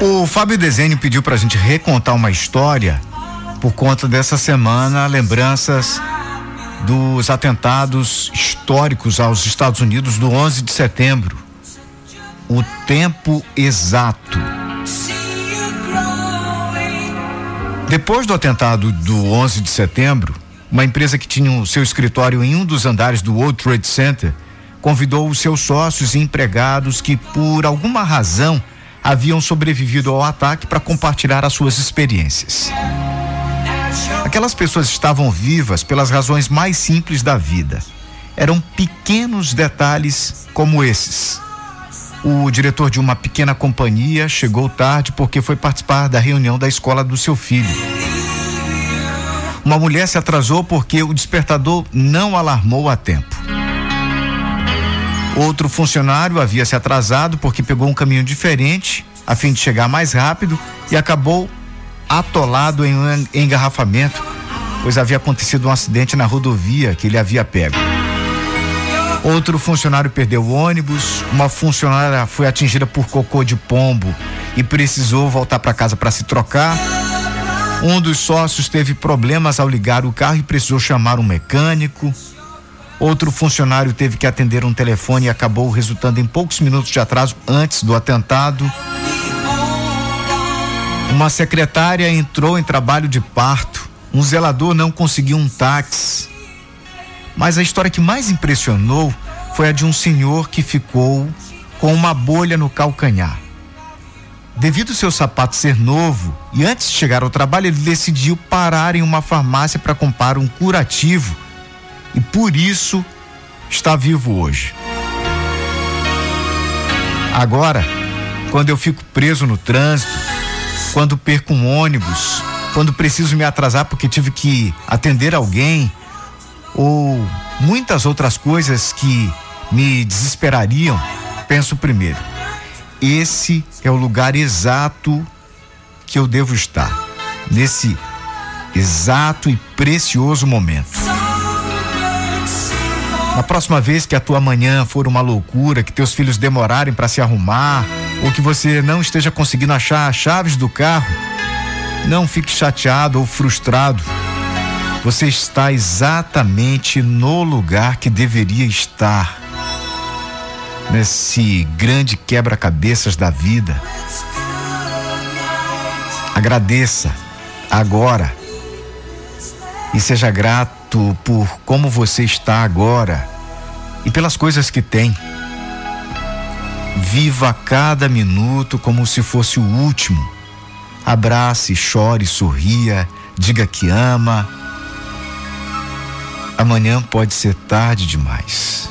O Fábio Desenho pediu para a gente recontar uma história por conta dessa semana, lembranças dos atentados históricos aos Estados Unidos do 11 de setembro. O tempo exato. Depois do atentado do 11 de setembro, uma empresa que tinha o seu escritório em um dos andares do World Trade Center convidou os seus sócios e empregados que, por alguma razão, haviam sobrevivido ao ataque para compartilhar as suas experiências. Aquelas pessoas estavam vivas pelas razões mais simples da vida. Eram pequenos detalhes como esses. O diretor de uma pequena companhia chegou tarde porque foi participar da reunião da escola do seu filho. Uma mulher se atrasou porque o despertador não alarmou a tempo. Outro funcionário havia se atrasado porque pegou um caminho diferente a fim de chegar mais rápido e acabou atolado em um engarrafamento, pois havia acontecido um acidente na rodovia que ele havia pego. Outro funcionário perdeu o ônibus, uma funcionária foi atingida por cocô de pombo e precisou voltar para casa para se trocar. Um dos sócios teve problemas ao ligar o carro e precisou chamar um mecânico. Outro funcionário teve que atender um telefone e acabou resultando em poucos minutos de atraso antes do atentado. Uma secretária entrou em trabalho de parto. Um zelador não conseguiu um táxi. Mas a história que mais impressionou foi a de um senhor que ficou com uma bolha no calcanhar. Devido ao seu sapato ser novo e antes de chegar ao trabalho, ele decidiu parar em uma farmácia para comprar um curativo e por isso está vivo hoje. Agora, quando eu fico preso no trânsito, quando perco um ônibus, quando preciso me atrasar porque tive que atender alguém, ou muitas outras coisas que me desesperariam, penso primeiro: esse é o lugar exato que eu devo estar, nesse exato e precioso momento. Na próxima vez que a tua manhã for uma loucura, que teus filhos demorarem para se arrumar, ou que você não esteja conseguindo achar as chaves do carro, não fique chateado ou frustrado. Você está exatamente no lugar que deveria estar. Nesse grande quebra-cabeças da vida. Agradeça agora e seja grato por como você está agora e pelas coisas que tem. Viva cada minuto como se fosse o último. Abrace, chore, sorria, diga que ama. Amanhã pode ser tarde demais.